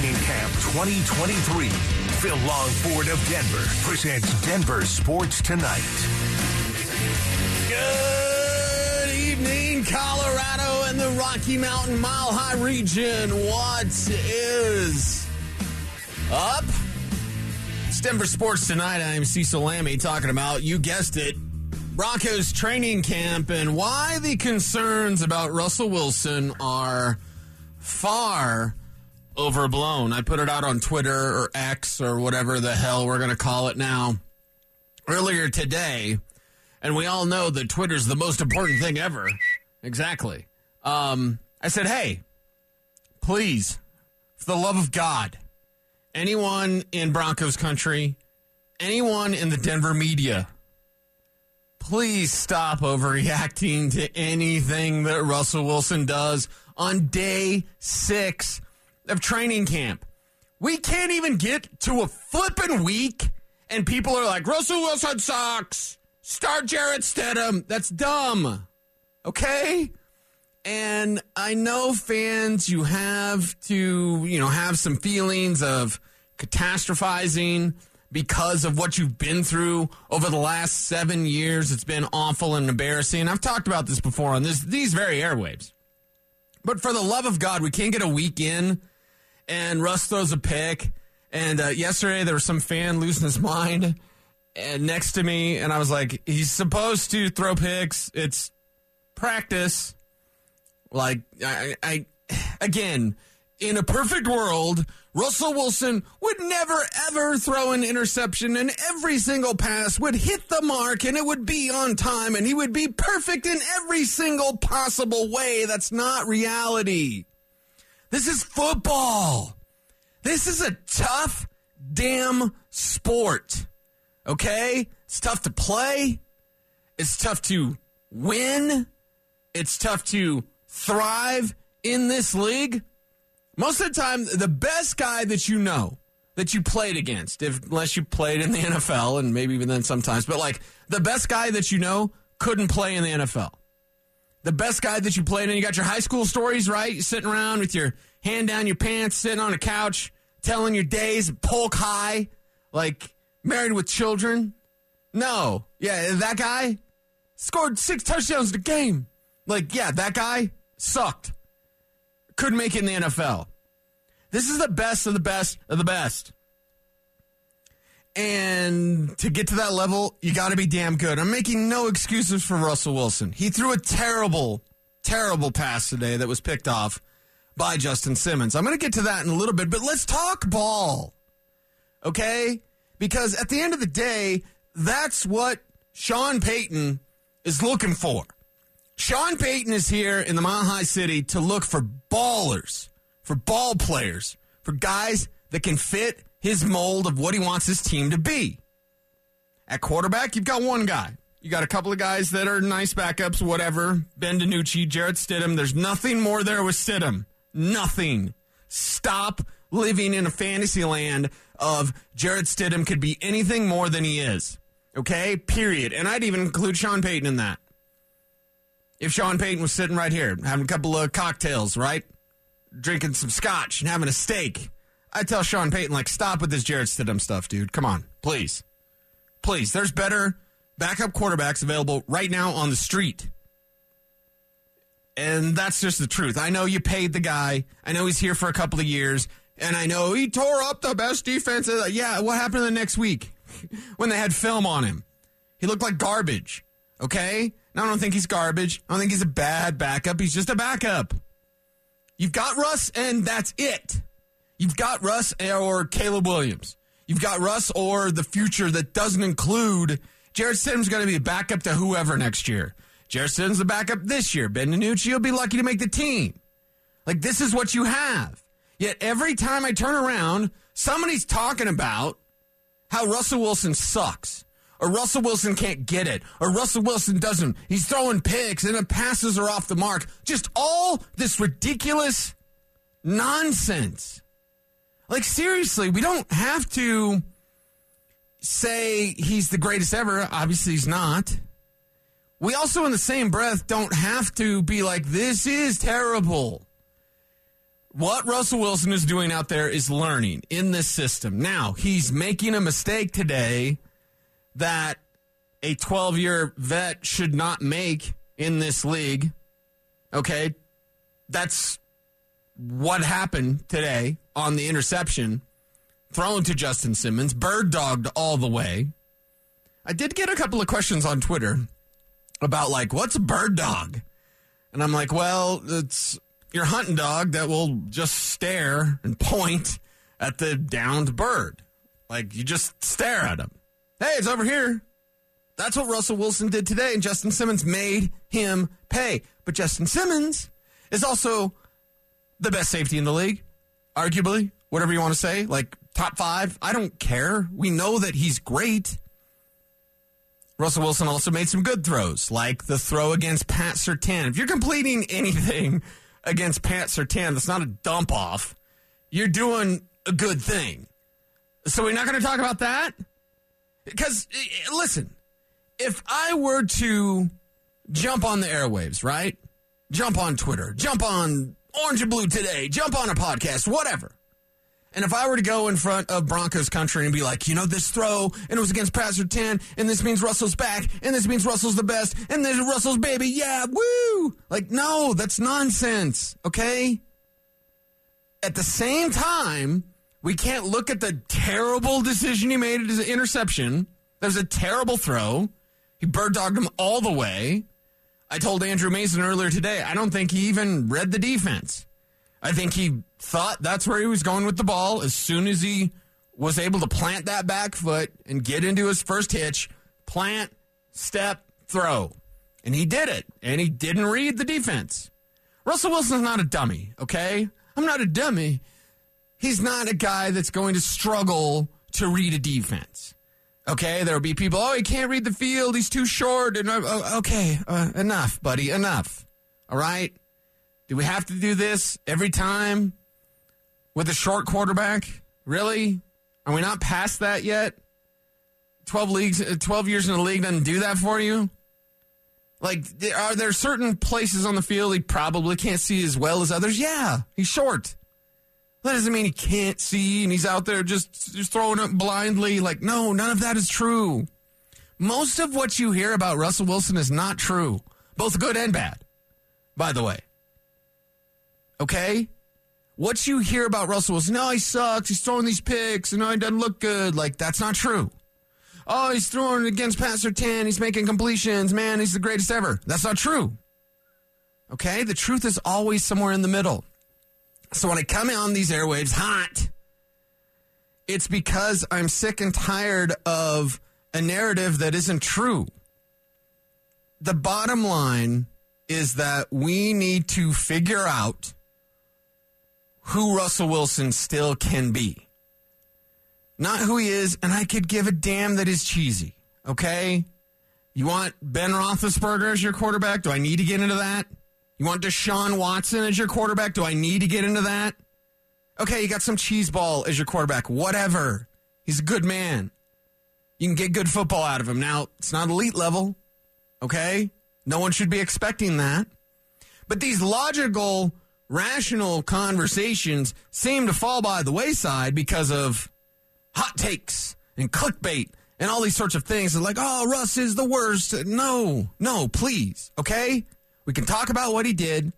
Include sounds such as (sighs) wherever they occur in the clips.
Training Camp 2023. Phil Long Ford of Denver presents Denver Sports Tonight. Good evening, Colorado and the Rocky Mountain Mile High region. What is up? It's Denver Sports Tonight. I'm Cecil Lammey talking about, you guessed it, Broncos training camp and why the concerns about Russell Wilson are far overblown. I put it out on Twitter or X or whatever the hell we're going to call it now earlier today. And we all know that Twitter's the most important thing ever. Exactly. Um, I said, hey, please, for the love of God, anyone in Broncos country, anyone in the Denver media, please stop overreacting to anything that Russell Wilson does on day six of training camp. We can't even get to a flipping week, and people are like, Russell Wilson sucks. Start Jarrett Stidham. That's dumb. Okay? And I know fans, you have to, you know, have some feelings of catastrophizing because of what you've been through over the last seven years. It's been awful and embarrassing. I've talked about this before on this these very airwaves. But for the love of God, we can't get a week in and Russ throws a pick. And uh, yesterday there was some fan losing his mind and next to me, and I was like, he's supposed to throw picks. It's practice. Like I, I again, in a perfect world, Russell Wilson would never ever throw an interception, and every single pass would hit the mark, and it would be on time, and he would be perfect in every single possible way. That's not reality. This is football. This is a tough damn sport. Okay? It's tough to play. It's tough to win. It's tough to thrive in this league. Most of the time, the best guy that you know that you played against, if unless you played in the (laughs) NFL and maybe even then sometimes, but like the best guy that you know couldn't play in the NFL. The best guy that you played in, you got your high school stories, right? You're sitting around with your hand down your pants, sitting on a couch, telling your days, polk high, like married with children. No. Yeah, that guy scored six touchdowns in a game. Like, yeah, that guy sucked. Couldn't make it in the NFL. This is the best of the best of the best. And to get to that level, you got to be damn good. I'm making no excuses for Russell Wilson. He threw a terrible, terrible pass today that was picked off by Justin Simmons. I'm going to get to that in a little bit, but let's talk ball. Okay? Because at the end of the day, that's what Sean Payton is looking for. Sean Payton is here in the Mile High City to look for ballers, for ball players, for guys that can fit his mold of what he wants his team to be. At quarterback, you've got one guy. You got a couple of guys that are nice backups, whatever. Ben DiNucci, Jarrett Stidham. There's nothing more there with Stidham. Nothing. Stop living in a fantasy land of Jarrett Stidham could be anything more than he is. Okay? Period. And I'd even include Sean Payton in that. If Sean Payton was sitting right here having a couple of cocktails, right? Drinking some scotch and having a steak, I tell Sean Payton, like, stop with this Jarrett Stidham stuff, dude. Come on, please. Please. There's better backup quarterbacks available right now on the street. And that's just the truth. I know you paid the guy. I know he's here for a couple of years. And I know he tore up the best defense. Yeah, what happened the next week (laughs) when they had film on him? He looked like garbage. Okay? Now, I don't think he's garbage. I don't think he's a bad backup. He's just a backup. You've got Russ, and that's it. You've got Russ or Caleb Williams. You've got Russ or the future that doesn't include Jared Sims going to be a backup to whoever next year. Jarrett Stidham's the backup this year. Ben DiNucci will be lucky to make the team. Like, this is what you have. Yet every time I turn around, somebody's talking about how Russell Wilson sucks or Russell Wilson can't get it, or Russell Wilson doesn't. He's throwing picks and the passes are off the mark. Just all this ridiculous nonsense. Like, seriously, we don't have to say he's the greatest ever. Obviously, he's not. We also, in the same breath, don't have to be like, this is terrible. what Russell Wilson is doing out there is learning in this system. Now, he's making a mistake today that a 12 year vet should not make in this league. Okay. That's what happened today on the interception thrown to Justin Simmons, bird dogged all the way. I did get a couple of questions on Twitter about, like, what's a bird dog? And I'm like, well, it's your hunting dog that will just stare and point at the downed bird. Like, you just stare at him. Hey, it's over here. That's what Russell Wilson did today, and Justin Simmons made him pay. But Justin Simmons is also the best safety in the league, arguably, whatever you want to say, like top five. I don't care. We know that he's great. Russell Wilson also made some good throws, like the throw against Pat Surtain. If you're completing anything (laughs) against Pat Surtain that's not a dump off, you're doing a good thing. So we're not going to talk about that? Because, eh, eh, listen, if I were to jump on the airwaves, right? Jump on Twitter, jump on Orange and Blue today, jump on a podcast, whatever. And if I were to go in front of Broncos country and be like, you know, this throw, and it was against Pat Surtain, and this means Russell's back, and this means Russell's the best, and there's Russell's baby, yeah, woo! Like, no, that's nonsense, okay? At the same time, we can't look at the terrible decision he made at his interception. That was a terrible throw. He bird dogged him all the way. I told Andrew Mason earlier today, I don't think he even read the defense. I think he thought that's where he was going with the ball. As soon as he was able to plant that back foot and get into his first hitch, plant, step, throw. And he did it. And he didn't read the defense. Russell Wilson's not a dummy, okay? I'm not a dummy. He's not a guy that's going to struggle to read a defense. Okay, there will be people, oh, he can't read the field. He's too short. And uh, okay, uh, enough, buddy, enough. All right? Do we have to do this every time with a short quarterback? Really? Are we not past that yet? 12 leagues, uh, 12 years in the league doesn't do that for you? Like, are there certain places on the field he probably can't see as well as others? Yeah, he's short. That doesn't mean he can't see and he's out there just, just throwing it blindly. Like, no, none of that is true. Most of what you hear about Russell Wilson is not true, both good and bad, by the way. Okay? What you hear about Russell Wilson, no, he sucks, he's throwing these picks, and no, he doesn't look good. Like, that's not true. Oh, he's throwing against Pat Surtain, he's making completions, man, he's the greatest ever. That's not true. Okay? The truth is always somewhere in the middle. So when I come on these airwaves hot, it's because I'm sick and tired of a narrative that isn't true. The bottom line is that we need to figure out who Russell Wilson still can be. Not who he is, and I could give a damn that is cheesy. Okay? You want Ben Roethlisberger as your quarterback? Do I need to get into that? You want Deshaun Watson as your quarterback? Do I need to get into that? Okay, you got some cheeseball as your quarterback. Whatever. He's a good man. You can get good football out of him. Now, it's not elite level. Okay? No one should be expecting that. But these logical, rational conversations seem to fall by the wayside because of hot takes and clickbait and all these sorts of things. Like, oh, Russ is the worst. No, no, please. Okay? We can talk about what he did.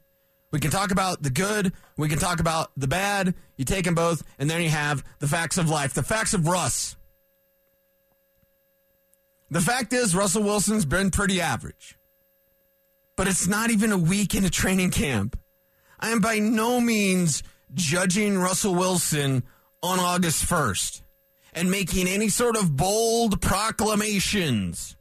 We can talk about the good. We can talk about the bad. You take them both, and then you have the facts of life, the facts of Russ. The fact is, Russell Wilson's been pretty average. But it's not even a week in a training camp. I am by no means judging Russell Wilson on August 1st and making any sort of bold proclamations.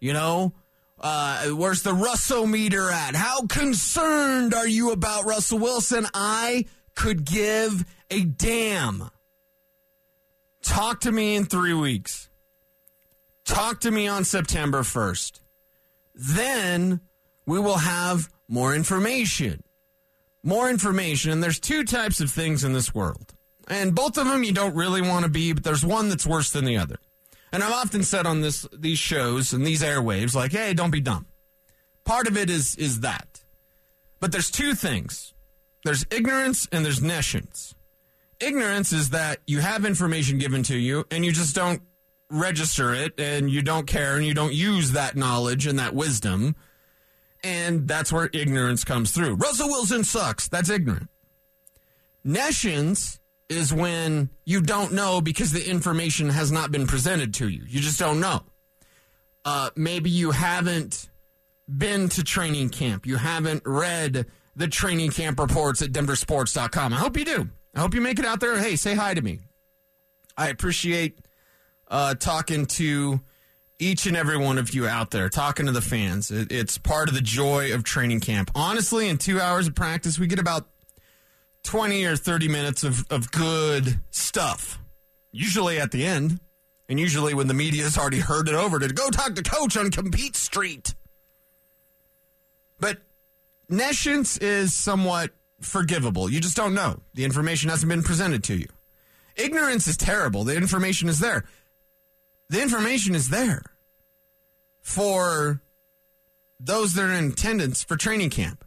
You know, uh, where's the Russell meter at? How concerned are you about Russell Wilson? I could give a damn. Talk to me in three weeks. Talk to me on September 1st. Then we will have more information. More information. And there's two types of things in this world. And both of them you don't really want to be, but there's one that's worse than the other. And I've often said on this these shows and these airwaves, like, hey, don't be dumb. Part of it is is that. But there's two things there's ignorance and there's nescience. Ignorance is that you have information given to you and you just don't register it and you don't care and you don't use that knowledge and that wisdom. And that's where ignorance comes through. Russell Wilson sucks. That's ignorant. Nescience is when you don't know because the information has not been presented to you. You just don't know. Uh, maybe you haven't been to training camp. You haven't read the training camp reports at denversports.com. I hope you do. I hope you make it out there. Hey, say hi to me. I appreciate uh, talking to each and every one of you out there, talking to the fans. It, it's part of the joy of training camp. Honestly, in two hours of practice, we get about 20 or 30 minutes of, of good stuff, usually at the end. And usually when the media has already heard it over to go talk to coach on Compete Street. But nescience is somewhat forgivable. You just don't know. The information hasn't been presented to you. Ignorance is terrible. The information is there. The information is there for those that are in attendance for training camp.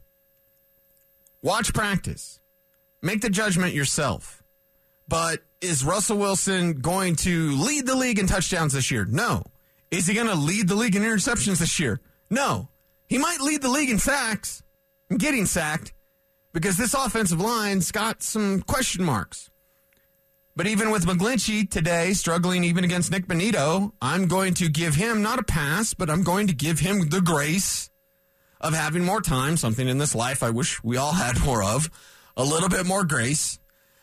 Watch practice. Make the judgment yourself. But is Russell Wilson going to lead the league in touchdowns this year? No. Is he going to lead the league in interceptions this year? No. He might lead the league in sacks and getting sacked because this offensive line's got some question marks. But even with McGlinchey today struggling even against Nik Bonitto, I'm going to give him not a pass, but I'm going to give him the grace of having more time, something in this life I wish we all had more of, a little bit more grace,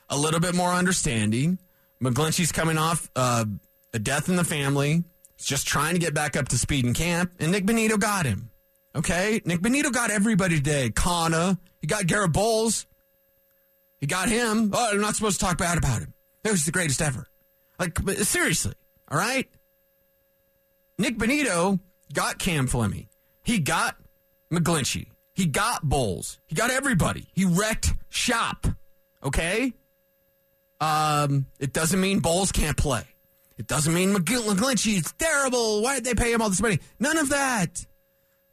a little bit more understanding. McGlinchey's coming off uh, a death in the family. He's just trying to get back up to speed in camp, and Nik Bonitto got him. Okay? Nik Bonitto got everybody today. Kana, he got Garett Bolles. He got him. Oh, I'm not supposed to talk bad about him. He was the greatest ever. Like, seriously, all right? Nik Bonitto got Cam Fleming. He got McGlinchey. He got Bolles. He got everybody. He wrecked shop. Okay? Um, it doesn't mean Bolles can't play. It doesn't mean McGlinchey is terrible. Why did they pay him all this money? None of that.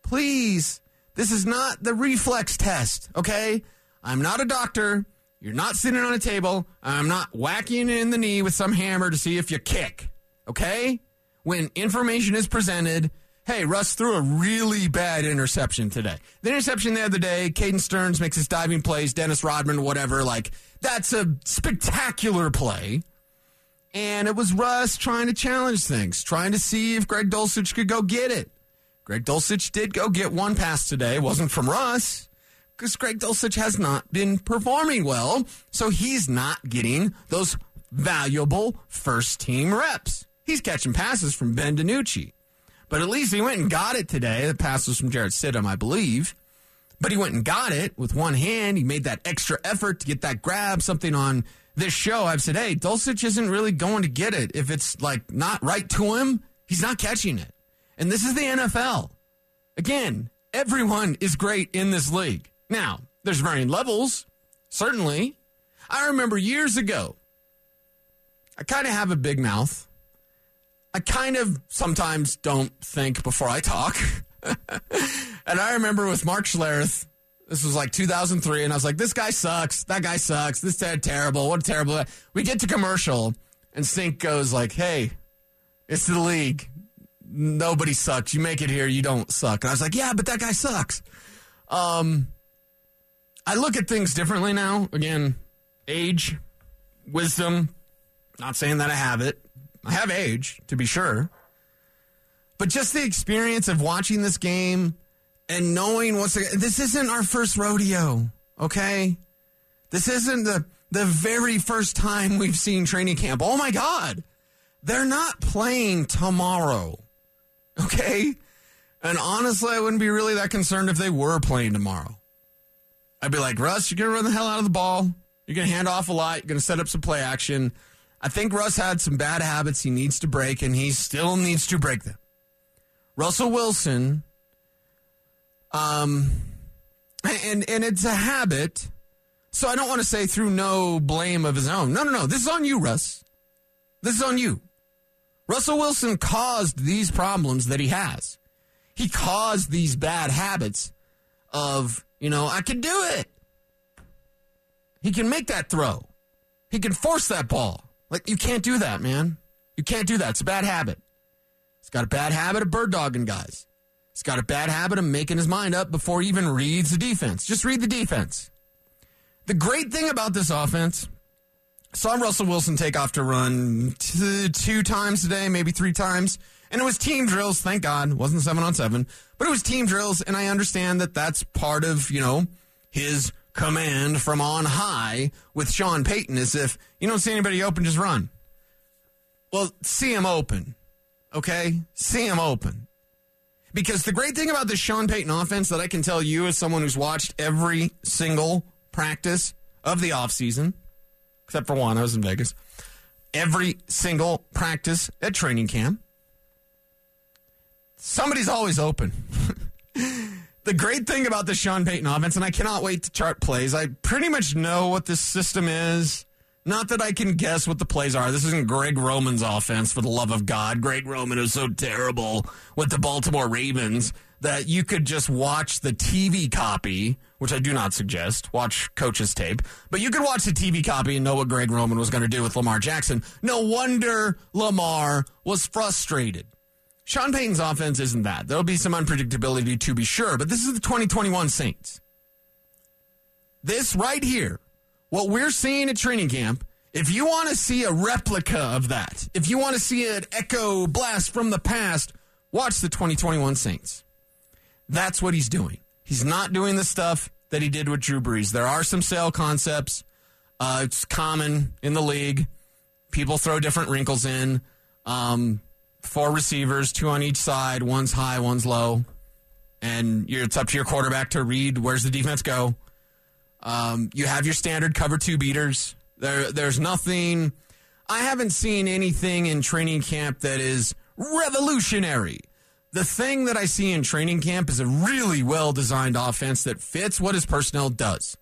Please. This is not the reflex test, okay? I'm not a doctor. You're not sitting on a table. I'm not whacking in the knee with some hammer to see if you kick, okay? When information is presented, hey, Russ threw a really bad interception today. The interception the other day, Caden Sterns makes his diving plays, Dennis Rodman, whatever, like, that's a spectacular play. And it was Russ trying to challenge things, trying to see if Greg Dulcich could go get it. Greg Dulcich did go get one pass today. It wasn't from Russ because Greg Dulcich has not been performing well. So he's not getting those valuable first team reps. He's catching passes from Ben DiNucci. But at least he went and got it today. The pass was from Jarrett Stidham, I believe. But he went and got it with one hand. He made that extra effort to get that grab, something on this show. I've said, hey, Dulcich isn't really going to get it. If it's like not right to him, he's not catching it. And this is the NFL. Again, everyone is great in this league. Now, there's varying levels, certainly. I remember years ago, I kind of have a big mouth. I kind of sometimes don't think before I talk. (laughs) and I remember with Mark Schlereth, this was like 2003, and I was like, this guy sucks. That guy sucks. This is terrible. What a terrible. We get to commercial, and Stink goes like, hey, it's the league nobody sucks. You make it here, you don't suck. And I was like, yeah, but that guy sucks. Um, I look at things differently now. Again, age, wisdom. Not saying that I have it. I have age, to be sure. But just the experience of watching this game and knowing what's this isn't our first rodeo, okay? This isn't the the very first time we've seen training camp. Oh my god. They're not playing tomorrow. Okay? And honestly, I wouldn't be really that concerned if they were playing tomorrow. I'd be like, Russ, you're going to run the hell out of the ball. You're going to hand off a lot. You're going to set up some play action. I think Russ had some bad habits he needs to break, and he still needs to break them. Russell Wilson, um, and and it's a habit. So I don't want to say through no blame of his own. No, no, no. This is on you, Russ. This is on you. Russell Wilson caused these problems that he has. He caused these bad habits of, you know, I can do it. He can make that throw. He can force that ball. Like, you can't do that, man. You can't do that. It's a bad habit. He's got a bad habit of bird dogging guys. He's got a bad habit of making his mind up before he even reads the defense. Just read the defense. The great thing about this offense, saw Russell Wilson take off to run t- two times today, maybe three times, and it was team drills. Thank God, it wasn't seven on seven, but it was team drills, and I understand that that's part of you know his command from on high with Sean Payton. Is if you don't see anybody open, just run. Well, see him open, okay? See him open. Because the great thing about this Sean Payton offense that I can tell you as someone who's watched every single practice of the offseason, except for one, I was in Vegas, every single practice at training camp, somebody's always open. (laughs) the great thing about the Sean Payton offense, and I cannot wait to chart plays, I pretty much know what this system is. Not that I can guess what the plays are. This isn't Greg Roman's offense, for the love of God. Greg Roman is so terrible with the Baltimore Ravens that you could just watch the TV copy, which I do not suggest. Watch coach's tape. But you could watch the TV copy and know what Greg Roman was going to do with Lamar Jackson. No wonder Lamar was frustrated. Sean Payton's offense isn't that. There'll be some unpredictability to be sure, but this is the 2021 Saints. This right here what we're seeing at training camp, if you want to see a replica of that, if you want to see an echo blast from the past, watch the 2021 Saints. That's what he's doing. He's not doing the stuff that he did with Drew Brees. There are some sail concepts. Uh, it's common in the league. People throw different wrinkles in. Um, four receivers, two on each side. One's high, one's low. And it's up to your quarterback to read where's the defense go. Um, you have your standard cover two beaters. There, there's nothing. I haven't seen anything in training camp that is revolutionary. The thing that I see in training camp is a really well designed offense that fits what his personnel does.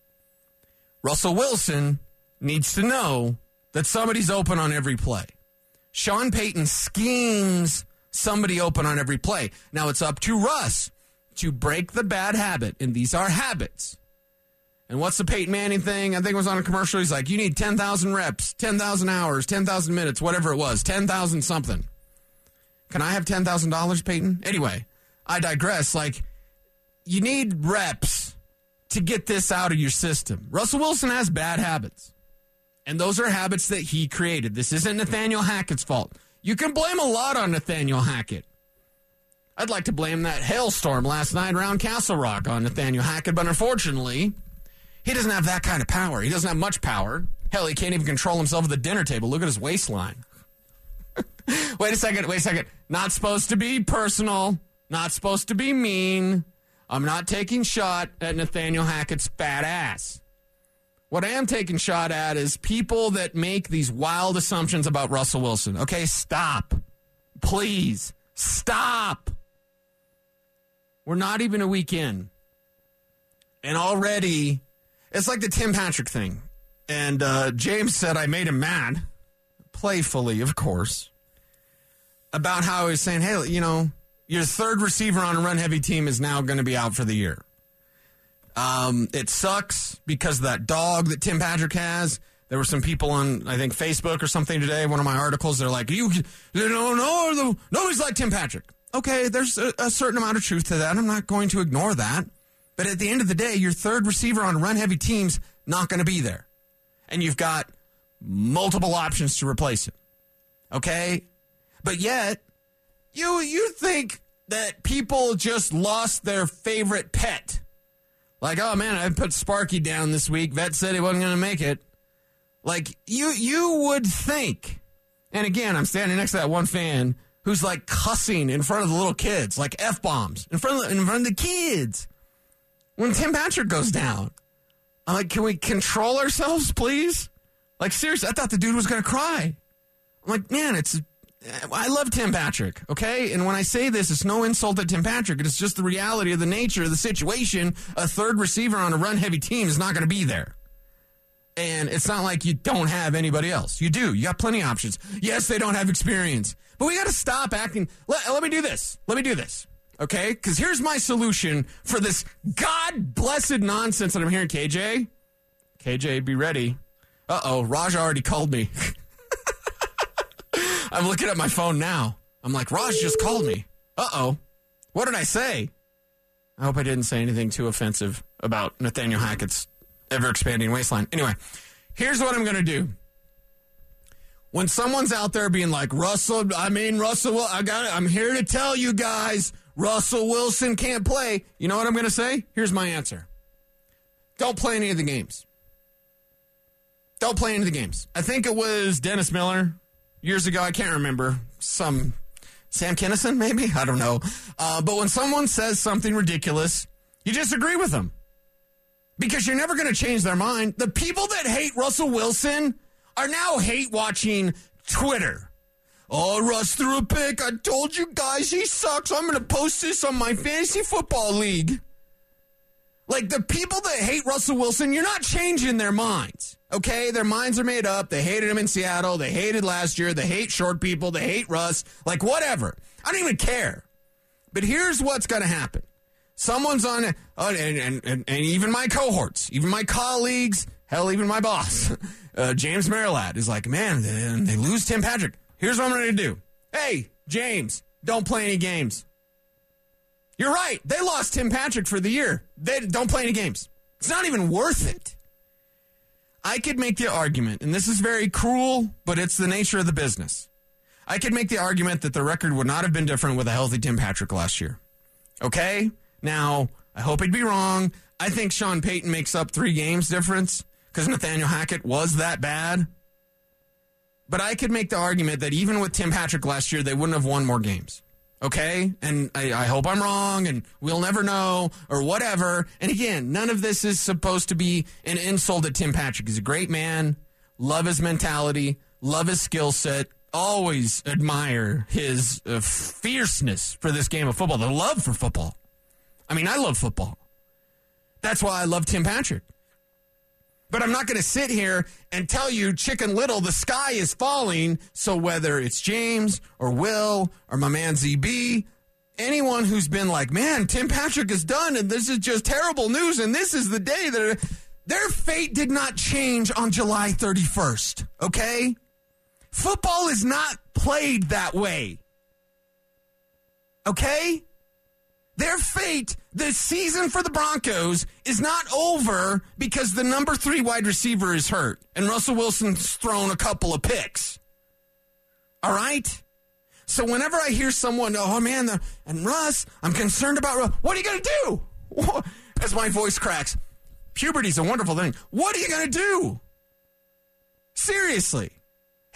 Russell Wilson needs to know that somebody's open on every play. Sean Payton schemes somebody open on every play. Now it's up to Russ to break the bad habit, and these are habits and what's the Peyton Manning thing? I think it was on a commercial. He's like, you need 10,000 reps, 10,000 hours, 10,000 minutes, whatever it was, 10,000 something. Can I have $10,000, Peyton? Anyway, I digress. Like, you need reps to get this out of your system. Russell Wilson has bad habits, and those are habits that he created. This isn't Nathaniel Hackett's fault. You can blame a lot on Nathaniel Hackett. I'd like to blame that hailstorm last night around Castle Rock on Nathaniel Hackett, but unfortunately, he doesn't have that kind of power. He doesn't have much power. Hell, he can't even control himself at the dinner table. Look at his waistline. (laughs) wait a second. Wait a second. Not supposed to be personal. Not supposed to be mean. I'm not taking shot at Nathaniel Hackett's fat ass. What I am taking shot at is people that make these wild assumptions about Russell Wilson. Okay, stop. Please, stop. We're not even a week in. And already it's like the Tim Patrick thing. And uh, James said I made him mad, playfully, of course, about how he was saying, hey, you know, your third receiver on a run heavy team is now going to be out for the year. Um, it sucks because of that dog that Tim Patrick has. There were some people on, I think, Facebook or something today. One of my articles, they're like, "You, you know, no, nobody's like Tim Patrick." Okay, there's a, a certain amount of truth to that. I'm not going to ignore that. But at the end of the day, your third receiver on run heavy teams not going to be there. And you've got multiple options to replace him. Okay? But yet, you you think that people just lost their favorite pet. Like, oh man, I put Sparky down this week. Vet said he wasn't going to make it. Like you you would think. And again, I'm standing next to that one fan who's like cussing in front of the little kids, like f bombs in front of the, in front of the kids when Tim Patrick goes down. I'm like, can we control ourselves, please? Like, seriously, I thought the dude was going to cry. I'm like, man, it's. I love Tim Patrick, okay? And when I say this, it's no insult to Tim Patrick. It's just the reality of the nature of the situation. A third receiver on a run heavy team is not going to be there. And it's not like you don't have anybody else. You do. You got plenty of options. Yes, they don't have experience. But we got to stop acting. Let, let me do this. Let me do this. Okay? Because here's my solution for this God blessed nonsense that I'm hearing, KJ. KJ, be ready. Uh oh, Raj already called me. (laughs) I'm looking at my phone now. I'm like, Raj just called me. Uh oh. What did I say? I hope I didn't say anything too offensive about Nathaniel Hackett's ever expanding waistline. Anyway, here's what I'm going to do. When someone's out there being like, Russell, I mean, Russell, I got it. I'm here to tell you guys, Russell Wilson can't play. You know what I'm going to say? Here's my answer. Don't play any of the games. Don't play any of the games. I think it was Dennis Miller years ago. I can't remember. Some Sam Kinison, maybe? I don't know. Uh, but when someone says something ridiculous, you disagree with them because you're never going to change their mind. The people that hate Russell Wilson are now hate watching Twitter. Oh, Russ threw a pick. I told you guys he sucks. I'm going to post this on my fantasy football league. Like the people that hate Russell Wilson, you're not changing their minds. Okay, their minds are made up. They hated him in Seattle. They hated last year. They hate short people. They hate Russ. Like whatever. I don't even care. But here's what's going to happen. Someone's on, uh, and, and, and, and, even my cohorts, even my colleagues, hell, even my boss, (laughs) uh, James Merilatt is like, man, they, they lose Tim Patrick. Here's what I'm going to do. Hey, James, don't play any games. You're right. They lost Tim Patrick for the year. They don't play any games. It's not even worth it. I could make the argument, and this is very cruel, but it's the nature of the business. I could make the argument that the record would not have been different with a healthy Tim Patrick last year. Okay? Now, I hope he'd be wrong. I think Sean Payton makes up three games difference because Nathaniel Hackett was that bad. But I could make the argument that even with Tim Patrick last year, they wouldn't have won more games. Okay? And I, I, hope I'm wrong and we'll never know or whatever. And again, none of this is supposed to be an insult at Tim Patrick. He's a great man. Love his mentality, love his skill set. Always admire his uh, fierceness for this game of football, the love for football. I mean, I love football. That's why I love Tim Patrick. But I'm not going to sit here and tell you, Chicken Little, the sky is falling. So whether it's James or Will or my man ZB, anyone who's been like, man, Tim Patrick is done and this is just terrible news and this is the day that their fate did not change on July 31st. Okay? Football is not played that way. Okay? Their fate, the season for the Broncos is not over because the number three wide receiver is hurt and Russell Wilson's thrown a couple of picks. All right? So whenever I hear someone, oh man, the, and Russ, I'm concerned about Russ, what are you going to do? (laughs) As my voice cracks, puberty's a wonderful thing. What are you going to do? Seriously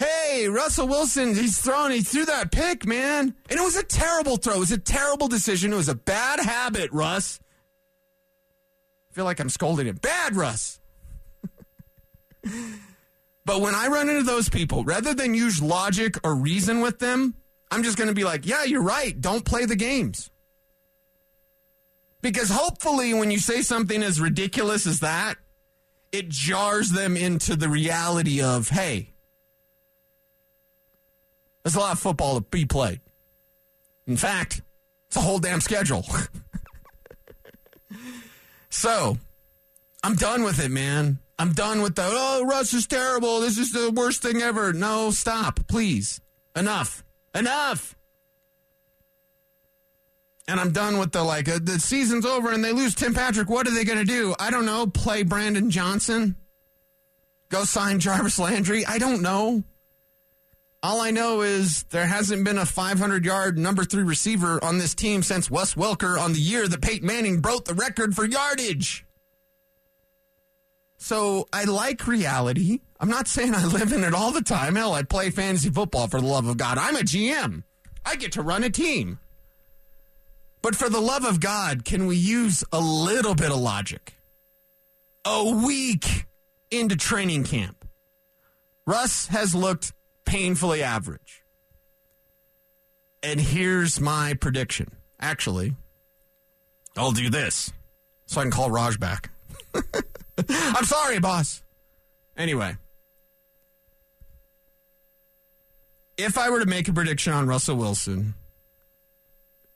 hey, Russell Wilson, he's thrown, he threw that pick, man. And it was a terrible throw. It was a terrible decision. It was a bad habit, Russ. I feel like I'm scolding him. Bad, Russ. (laughs) but when I run into those people, rather than use logic or reason with them, I'm just going to be like, yeah, you're right. Don't play the games. Because hopefully, when you say something as ridiculous as that, it jars them into the reality of, hey, there's a lot of football to be played. In fact, it's a whole damn schedule. (laughs) so, I'm done with it, man. I'm done with the, oh, Russ is terrible. This is the worst thing ever. No, stop, please. Enough. Enough. And I'm done with the like, uh, the season's over and they lose Tim Patrick. What are they going to do? I don't know. Play Brandon Johnson? Go sign Jarvis Landry? I don't know. All I know is there hasn't been a 500 yard number three receiver on this team since Wes Welker on the year that Peyton Manning broke the record for yardage. So I like reality. I'm not saying I live in it all the time. Hell, I play fantasy football for the love of God. I'm a GM. I get to run a team. But for the love of God, can we use a little bit of logic? A week into training camp, Russ has looked painfully average. And here's my prediction. Actually, I'll do this so I can call Raj back. (laughs) I'm sorry, boss. Anyway, if I were to make a prediction on Russell Wilson,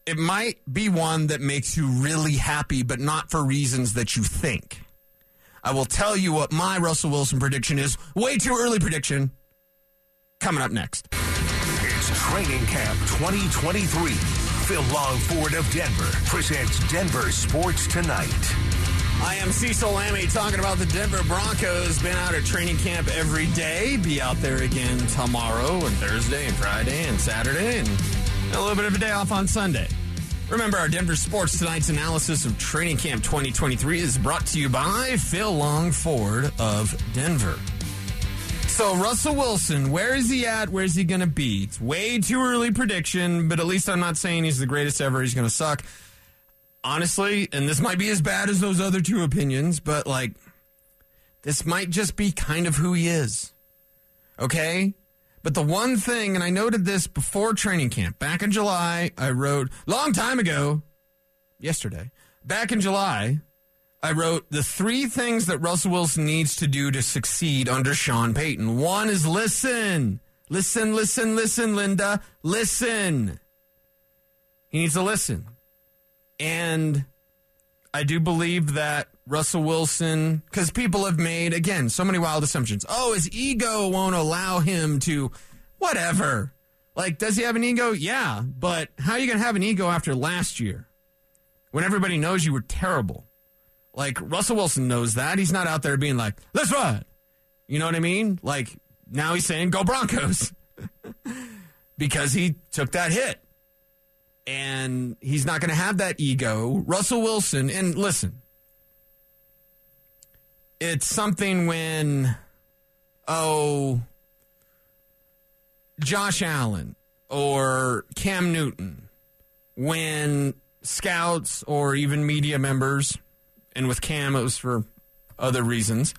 it might be one that makes you really happy, but not for reasons that you think. I will tell you what my Russell Wilson prediction is. Way too early prediction. Coming up next. It's Training Camp 2023. Phil Long Ford of Denver presents Denver Sports Tonight. I am Cecil Lammey talking about the Denver Broncos. Been out at training camp every day. Be out there again tomorrow and Thursday and Friday and Saturday and a little bit of a day off on Sunday. Remember, our Denver Sports Tonight's analysis of Training Camp 2023 is brought to you by Phil Long Ford of Denver. So, Russell Wilson, where is he at? Where's he going to be? It's way too early prediction, but at least I'm not saying he's the greatest ever. He's going to suck. Honestly, and this might be as bad as those other two opinions, but like, this might just be kind of who he is. Okay? But the one thing, and I noted this before training camp, back in July, I wrote, long time ago, yesterday, back in July, I wrote the three things that Russell Wilson needs to do to succeed under Sean Payton. One is listen. Listen, listen, listen, Linda. Listen. He needs to listen. And I do believe that Russell Wilson, because people have made, again, so many wild assumptions. Oh, his ego won't allow him to, whatever. Like, does he have an ego? Yeah. But how are you going to have an ego after last year when everybody knows you were terrible? Like, Russell Wilson knows that. He's not out there being like, let's ride. You know what I mean? Like, now he's saying, go Broncos (laughs) because he took that hit. And he's not going to have that ego. Russell Wilson, and listen, it's something when, oh, Josh Allen or Cam Newton, when scouts or even media members, and with Cam it was for other reasons.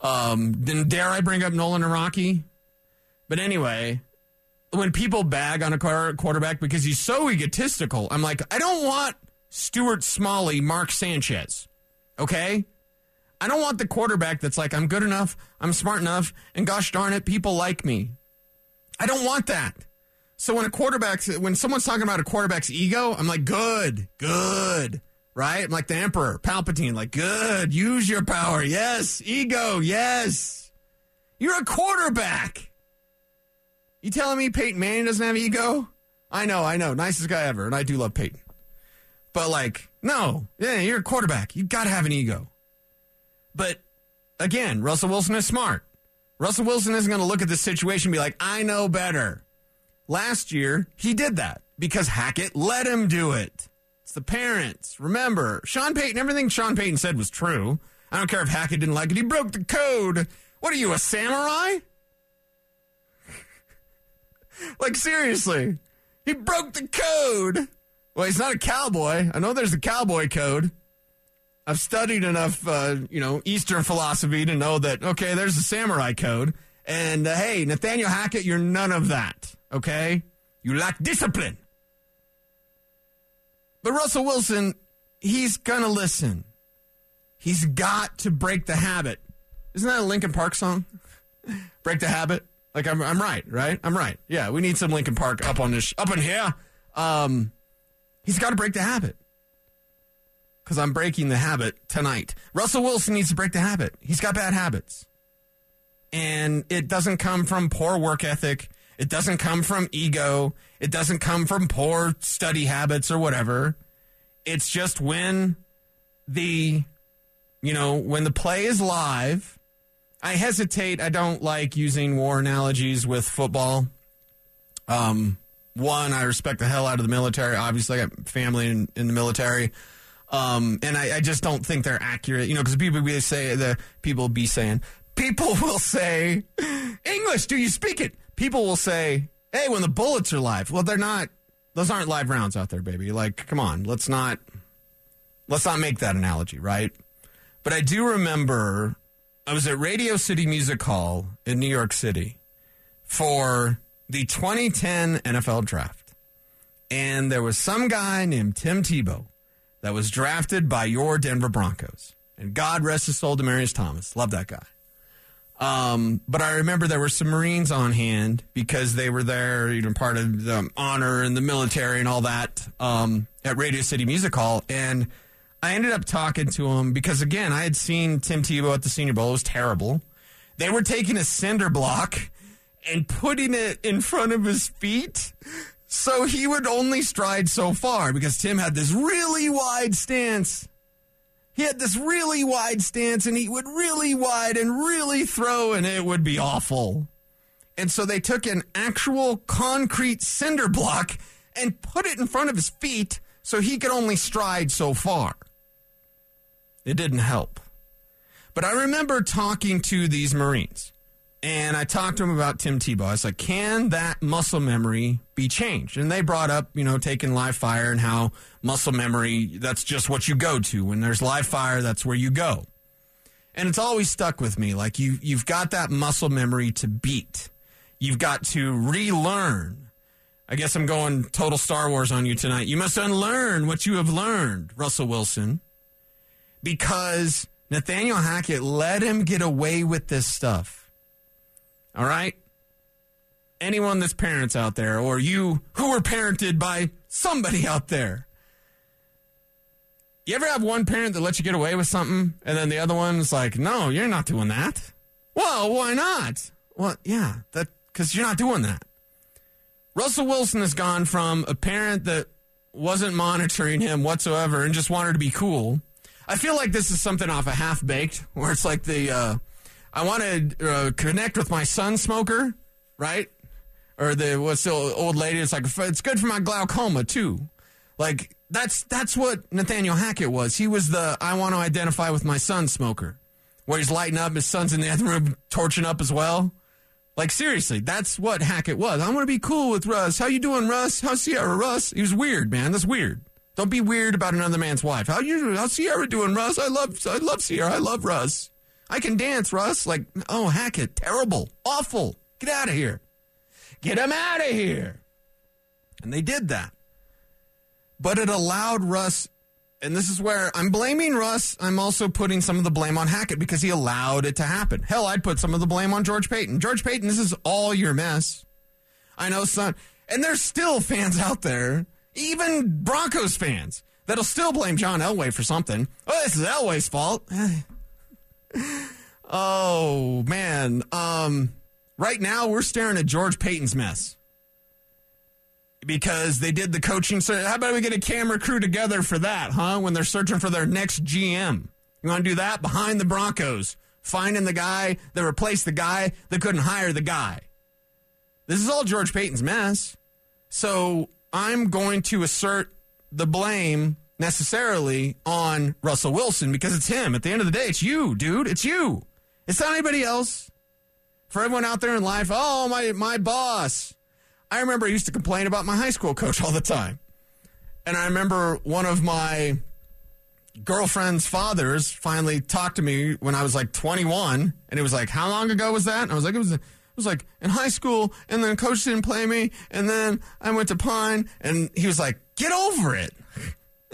Um, then dare I bring up Nolan Rocky? But anyway, when people bag on a quarterback because he's so egotistical, I'm like, I don't want Stuart Smalley, Mark Sanchez. Okay? I don't want the quarterback that's like, I'm good enough, I'm smart enough, and gosh darn it, people like me. I don't want that. So when a quarterback's, when someone's talking about a quarterback's ego, I'm like, good, good, right? I'm like the emperor, Palpatine, like, good, use your power. Yes, ego, yes. You're a quarterback. You telling me Peyton Manning doesn't have ego? I know, I know, nicest guy ever, and I do love Peyton. But like, no, yeah, you're a quarterback. You got to have an ego. But again, Russell Wilson is smart. Russell Wilson isn't to look at this situation and be like, I know better. Last year, he did that because Hackett let him do it. The parents. Remember, Sean Payton, everything Sean Payton said was true. I don't care if Hackett didn't like it. He broke the code. What are you, a samurai? (laughs) like, seriously. He broke the code. Well, he's not a cowboy. I know there's a cowboy code. I've studied enough, uh, you know, Eastern philosophy to know that okay, there's the samurai code, and uh, hey, Nathaniel Hackett, you're none of that. Okay, you lack discipline. But Russell Wilson, he's gonna listen. He's got to break the habit. Isn't that a Linkin Park song? (laughs) break the habit. Like I'm, I'm right, right? I'm right. Yeah, we need some Linkin Park up on this, up in here. Um, he's got to break the habit because I'm breaking the habit tonight. Russell Wilson needs to break the habit. He's got bad habits. And it doesn't come from poor work ethic. It doesn't come from ego. It doesn't come from poor study habits or whatever. It's just when the, you know, when the play is live. I hesitate. I don't like using war analogies with football. Um, one, I respect the hell out of the military. Obviously, I got family in, in the military. Um, and I, I, just don't think they're accurate, you know, because people be say the people be saying people will say English. Do you speak it? People will say, "Hey, when the bullets are live." Well, they're not. Those aren't live rounds out there, baby. Like, come on, let's not let's not make that analogy, right? But I do remember I was at Radio City Music Hall in New York City for the 2010 NFL Draft, and there was some guy named Tim Tebow that was drafted by your Denver Broncos. And God rest his soul, Demaryius Thomas. Love that guy. Um, but I remember there were some Marines on hand because they were there, you know, part of the honor and the military and all that um, at Radio City Music Hall. And I ended up talking to him because, again, I had seen Tim Tebow at the Senior Bowl. It was terrible. They were taking a cinder block and putting it in front of his feet so he would only stride so far because Tim had this really wide stance. He had this really wide stance and he would really wide and really throw and it would be awful. And so they took an actual concrete cinder block and put it in front of his feet so he could only stride so far. It didn't help. But I remember talking to these Marines and I talked to him about Tim Tebow. I was like, can that muscle memory be changed? And they brought up, you know, taking live fire and how muscle memory, that's just what you go to. When there's live fire, that's where you go. And it's always stuck with me. Like you, you've got that muscle memory to beat. You've got to relearn. I guess I'm going total Star Wars on you tonight. You must unlearn what you have learned, Russell Wilson, because Nathaniel Hackett let him get away with this stuff. All right? Anyone that's parents out there, or you who were parented by somebody out there. You ever have one parent that lets you get away with something, and then the other one's like, no, you're not doing that? Well, why not? Well, yeah, that because you're not doing that. Russell Wilson has gone from a parent that wasn't monitoring him whatsoever and just wanted to be cool. I feel like this is something off a of half baked, where it's like the uh, I want to uh, connect with my son smoker, right? Or the what's the old lady? It's like it's good for my glaucoma too. Like that's that's what Nathaniel Hackett was. He was the I want to identify with my son smoker, where he's lighting up. His son's in the other room torching up as well. Like seriously, that's what Hackett was. I want to be cool with Russ. How you doing, Russ? How's Sierra, Russ? He was weird, man. That's weird. Don't be weird about another man's wife. How you? How's Sierra doing, Russ? I love, I love Sierra. I love Russ. I can dance, Russ. Like, oh, Hackett, terrible, awful. Get out of here. Get him out of here. And they did that. But it allowed Russ and this is where I'm blaming Russ. I'm also putting some of the blame on Hackett because he allowed it to happen. Hell, I'd put some of the blame on George Paton. George Paton, this is all your mess. I know son. and there's still fans out there, even Broncos fans, that'll still blame John Elway for something. Oh, this is Elway's fault. (sighs) oh man, um, right now we're staring at George Paton's mess because they did the coaching. So how about we get a camera crew together for that, huh? When they're searching for their next GM. You want to do that behind the Broncos, finding the guy that replaced the guy that couldn't hire the guy. This is all George Paton's mess. So I'm going to assert the blame necessarily on Russell Wilson because it's him. At the end of the day, it's you, dude. It's you. It's not anybody else. For everyone out there in life, oh, my, my boss. I remember I used to complain about my high school coach all the time. And I remember one of my girlfriend's fathers finally talked to me when I was like 21. And it was like, how long ago was that? And I was like, it was, it was like in high school. And then coach didn't play me. And then I went to Pine. And he was like, get over it.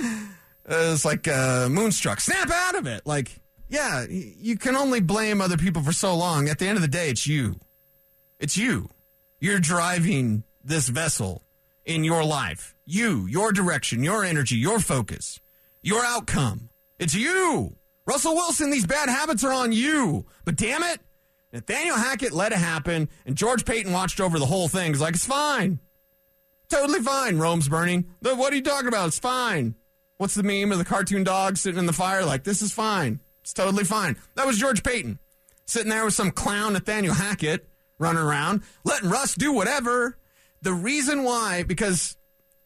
It was like uh, moonstruck. Snap out of it. Like, yeah, you can only blame other people for so long. At the end of the day, it's you. It's you. You're driving this vessel in your life. You, your direction, your energy, your focus, your outcome. It's you. Russell Wilson, these bad habits are on you. But damn it, Nathaniel Hackett let it happen, and George Paton watched over the whole thing. He's like, it's fine. Totally fine. Rome's burning. What are you talking about? It's fine. What's the meme of the cartoon dog sitting in the fire? Like, this is fine. It's totally fine. That was George Paton sitting there with some clown Nathaniel Hackett running around, letting Russ do whatever. The reason why, because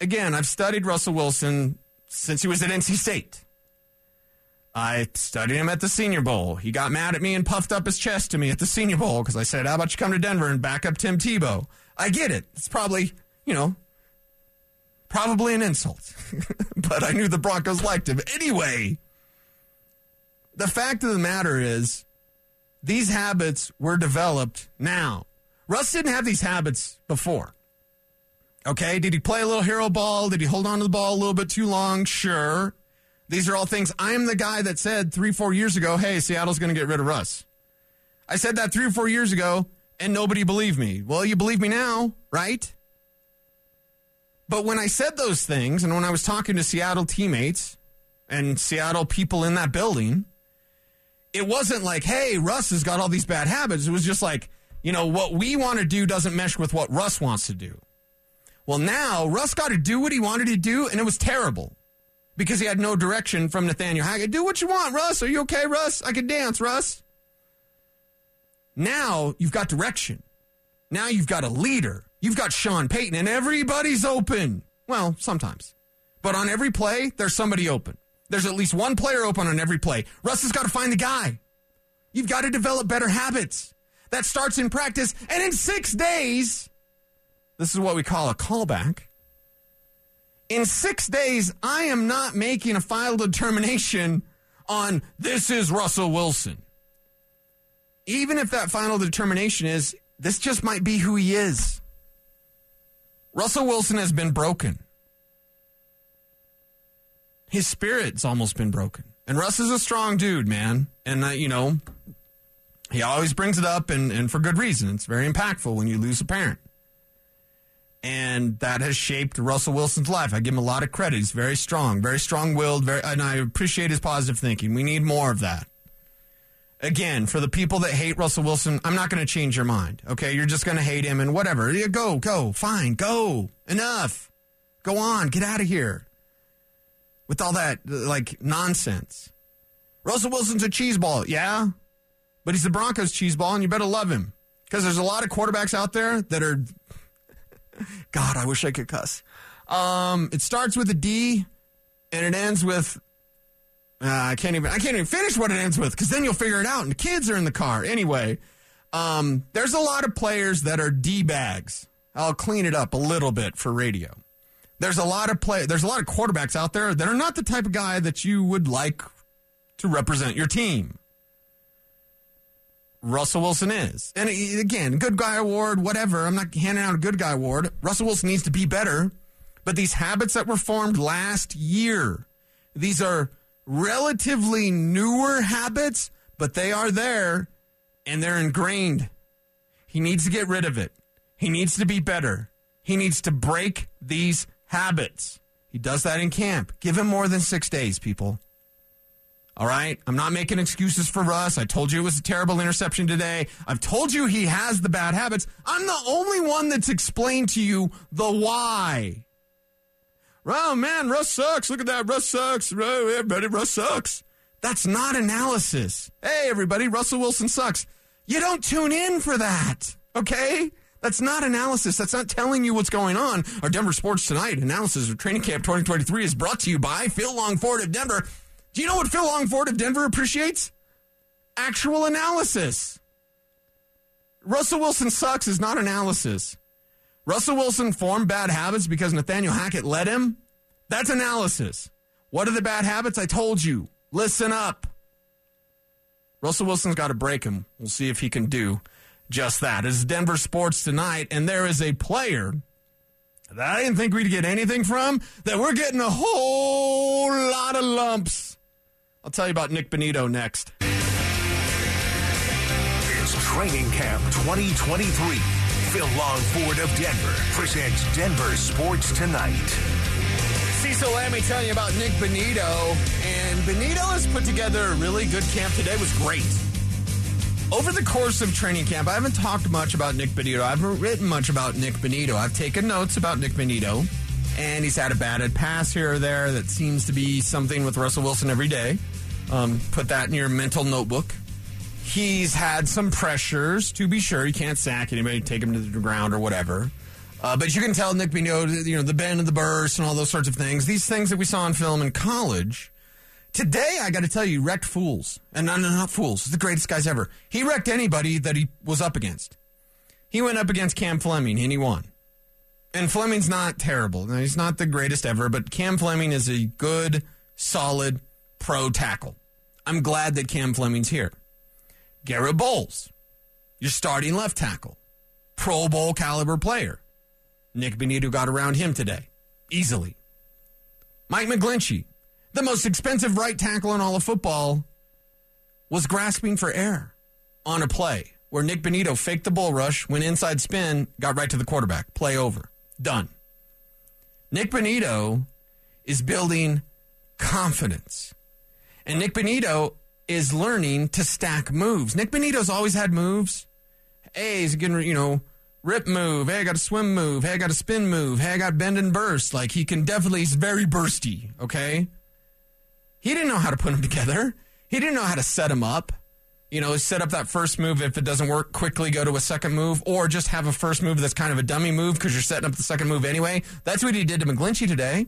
again, I've studied Russell Wilson since he was at NC State. I studied him at the Senior Bowl. He got mad at me and puffed up his chest to me at the Senior Bowl because I said, How about you come to Denver and back up Tim Tebow? I get it. It's probably, you know, probably an insult. (laughs) but I knew the Broncos liked him. Anyway, the fact of the matter is, these habits were developed now. Russ didn't have these habits before. Okay, did he play a little hero ball? Did he hold on to the ball a little bit too long? Sure. These are all things. I'm the guy that said three, four years ago, hey, Seattle's going to get rid of Russ. I said that three or four years ago, and nobody believed me. Well, you believe me now, right? But when I said those things, and when I was talking to Seattle teammates, and Seattle people in that building, it wasn't like, hey, Russ has got all these bad habits. It was just like, you know, what we want to do doesn't mesh with what Russ wants to do. Well, now Russ got to do what he wanted to do, and it was terrible because he had no direction from Nathaniel Hackett. Do what you want, Russ. Are you okay, Russ? I can dance, Russ. Now you've got direction. Now you've got a leader. You've got Sean Payton, and everybody's open. Well, sometimes. But on every play, there's somebody open. There's at least one player open on every play. Russ has got to find the guy. You've got to develop better habits. That starts in practice. And in six days, this is what we call a callback. In six days, I am not making a final determination on this is Russell Wilson. Even if that final determination is this just might be who he is. Russell Wilson has been broken. His spirit's almost been broken. And Russ is a strong dude, man. And, uh, you know, he always brings it up, and, and for good reason. It's very impactful when you lose a parent. And that has shaped Russell Wilson's life. I give him a lot of credit. He's very strong, very strong willed, very, and I appreciate his positive thinking. We need more of that. Again, for the people that hate Russell Wilson, I'm not going to change your mind. Okay, you're just going to hate him and whatever. Yeah, go, go, fine, go. Enough. Go on, get out of here. With all that like nonsense. Russell Wilson's a cheeseball, yeah, but he's the Broncos cheeseball, and you better love him because there's a lot of quarterbacks out there that are. (laughs) God, I wish I could cuss. Um, it starts with a D, and it ends with uh, I can't even I can't even finish what it ends with because then you'll figure it out. And the kids are in the car anyway. Um, there's a lot of players that are d bags. I'll clean it up a little bit for radio. There's a lot of play. There's a lot of quarterbacks out there that are not the type of guy that you would like to represent your team. Russell Wilson is, and again, good guy award, whatever. I'm not handing out a good guy award. Russell Wilson needs to be better, but these habits that were formed last year, these are relatively newer habits, but they are there and they're ingrained. He needs to get rid of it. He needs to be better. He needs to break these habits. He does that in camp. Give him more than six days, people. All right? I'm not making excuses for Russ. I told you it was a terrible interception today. I've told you he has the bad habits. I'm the only one that's explained to you the why. Oh man, Russ sucks. Look at that. Russ sucks. Everybody, Russ sucks. That's not analysis. Hey, everybody, Russell Wilson sucks. You don't tune in for that. Okay? That's not analysis. That's not telling you what's going on. Our Denver Sports Tonight analysis of Training Camp 2023 is brought to you by Phil Long Ford of Denver. Do you know what Phil Long Ford of Denver appreciates? Actual analysis. Russell Wilson sucks is not analysis. Russell Wilson formed bad habits because Nathaniel Hackett led him. That's analysis. What are the bad habits? I told you. Listen up. Russell Wilson's got to break him. We'll see if he can do just that. It's Denver Sports tonight, and there is a player that I didn't think we'd get anything from that we're getting a whole lot of lumps. I'll tell you about Nik Bonitto next. It's Training Camp 2023. Phil Long Ford of Denver presents Denver Sports Tonight. Cecil Lammey telling you about Nik Bonitto, And Bonitto has put together a really good camp today. It was great. Over the course of training camp, I haven't talked much about Nik Bonitto. I haven't written much about Nik Bonitto. I've taken notes about Nik Bonitto, and he's had a batted pass here or there that seems to be something with Russell Wilson every day. Um, put that in your mental notebook. He's had some pressures, to be sure. He can't sack anybody, take him to the ground or whatever. Uh, but you can tell Nik Bonitto, you know, the bend and the burst and all those sorts of things. These things that we saw in film in college. Today, I got to tell you, wrecked fools. And no, no, not fools. The greatest guys ever. He wrecked anybody that he was up against. He went up against Cam Fleming and he won. And Fleming's not terrible. Now, he's not the greatest ever, but Cam Fleming is a good, solid pro tackle. I'm glad that Cam Fleming's here. Garett Bolles, your starting left tackle, Pro Bowl caliber player. Nik Bonitto got around him today, easily. Mike McGlinchey, the most expensive right tackle in all of football, was grasping for air on a play where Nik Bonitto faked the bull rush, went inside spin, got right to the quarterback. Play over. Done. Nik Bonitto is building confidence. And Nik Bonitto is learning to stack moves. Nik Bonitto's always had moves. Hey, he's gonna, you know, rip move. Hey, I got a swim move. Hey, I got a spin move. Hey, I got bend and burst. Like he can definitely, he's very bursty. Okay. He didn't know how to put them together. He didn't know how to set them up. You know, set up that first move. If it doesn't work, quickly go to a second move, or just have a first move that's kind of a dummy move because you're setting up the second move anyway. That's what he did to McGlinchey today.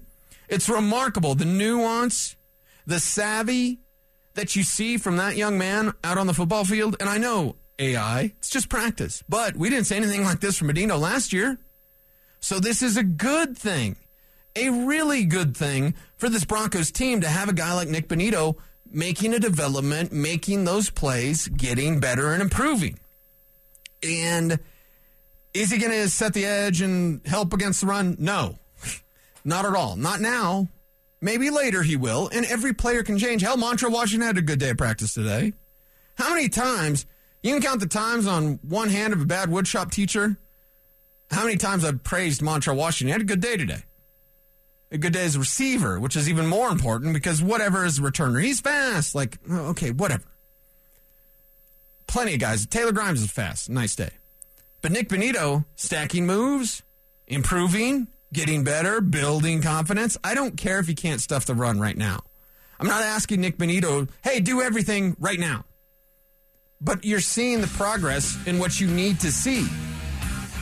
It's remarkable the nuance, the savvy that you see from that young man out on the football field. And I know AI, it's just practice, but we didn't say anything like this from Medino last year. So this is a good thing, a really good thing for this Broncos team to have a guy like Nik Bonitto making a development, making those plays, getting better and improving. And is he going to set the edge and help against the run? No, (laughs) not at all. Not now. Maybe later he will. And every player can change. Hell, Montrell Washington had a good day of practice today. How many times, you can count the times on one hand of a bad woodshop teacher? How many times I've praised Montrell Washington? He had a good day today a good day as a receiver, which is even more important because whatever is a returner, he's fast. Like, okay, whatever. Plenty of guys. Taylor Grimes is fast. Nice day. But Nik Bonitto, stacking moves, improving, getting better, building confidence. I don't care if he can't stuff the run right now. I'm not asking Nik Bonitto, hey, do everything right now. But you're seeing the progress in what you need to see.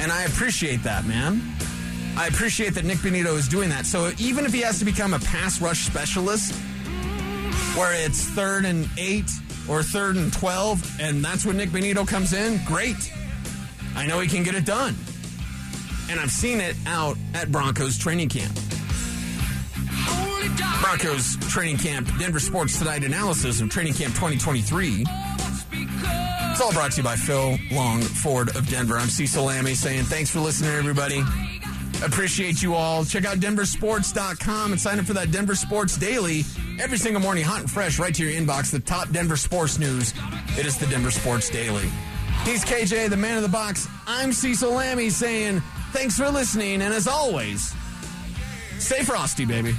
And I appreciate that, man. I appreciate that Nik Bonitto is doing that. So even if he has to become a pass rush specialist, where it's third and eight or third and 12, and that's when Nik Bonitto comes in, great. I know he can get it done. And I've seen it out at Broncos training camp. Broncos training camp, Denver Sports Tonight analysis of training camp 2023. It's all brought to you by Phil Long Ford of Denver. I'm Cecil Lammey saying thanks for listening, everybody. Appreciate you all. Check out denversports.com and sign up for that Denver Sports Daily every single morning, hot and fresh, right to your inbox. The top Denver sports news. It is the Denver Sports Daily. He's KJ, the man of the box. I'm Cecil Lammey saying thanks for listening. And as always, stay frosty, baby.